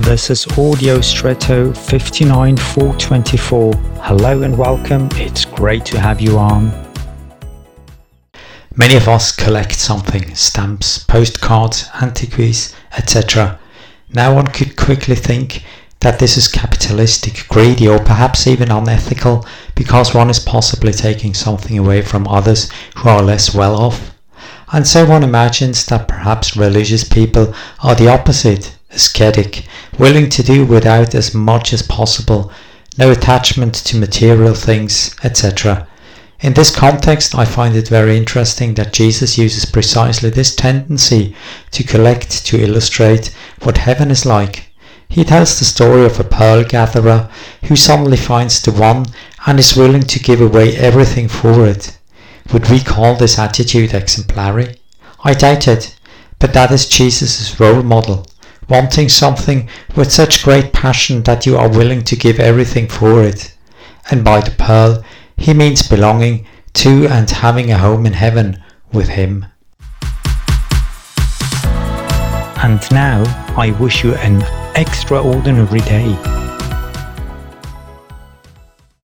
This is Audio Stretto 59424. Hello and welcome. It's great to have you on. Many of us collect something stamps, postcards, antiquities, etc. Now one could quickly think that this is capitalistic, greedy, or perhaps even unethical because one is possibly taking something away from others who are less well off. And so one imagines that perhaps religious people are the opposite, ascetic, willing to do without as much as possible, no attachment to material things, etc. In this context, I find it very interesting that Jesus uses precisely this tendency to collect to illustrate what heaven is like. He tells the story of a pearl gatherer who suddenly finds the one and is willing to give away everything for it. Would we call this attitude exemplary? I doubt it, but that is Jesus' role model, wanting something with such great passion that you are willing to give everything for it. And by the pearl, he means belonging to and having a home in heaven with him. And now I wish you an extraordinary day.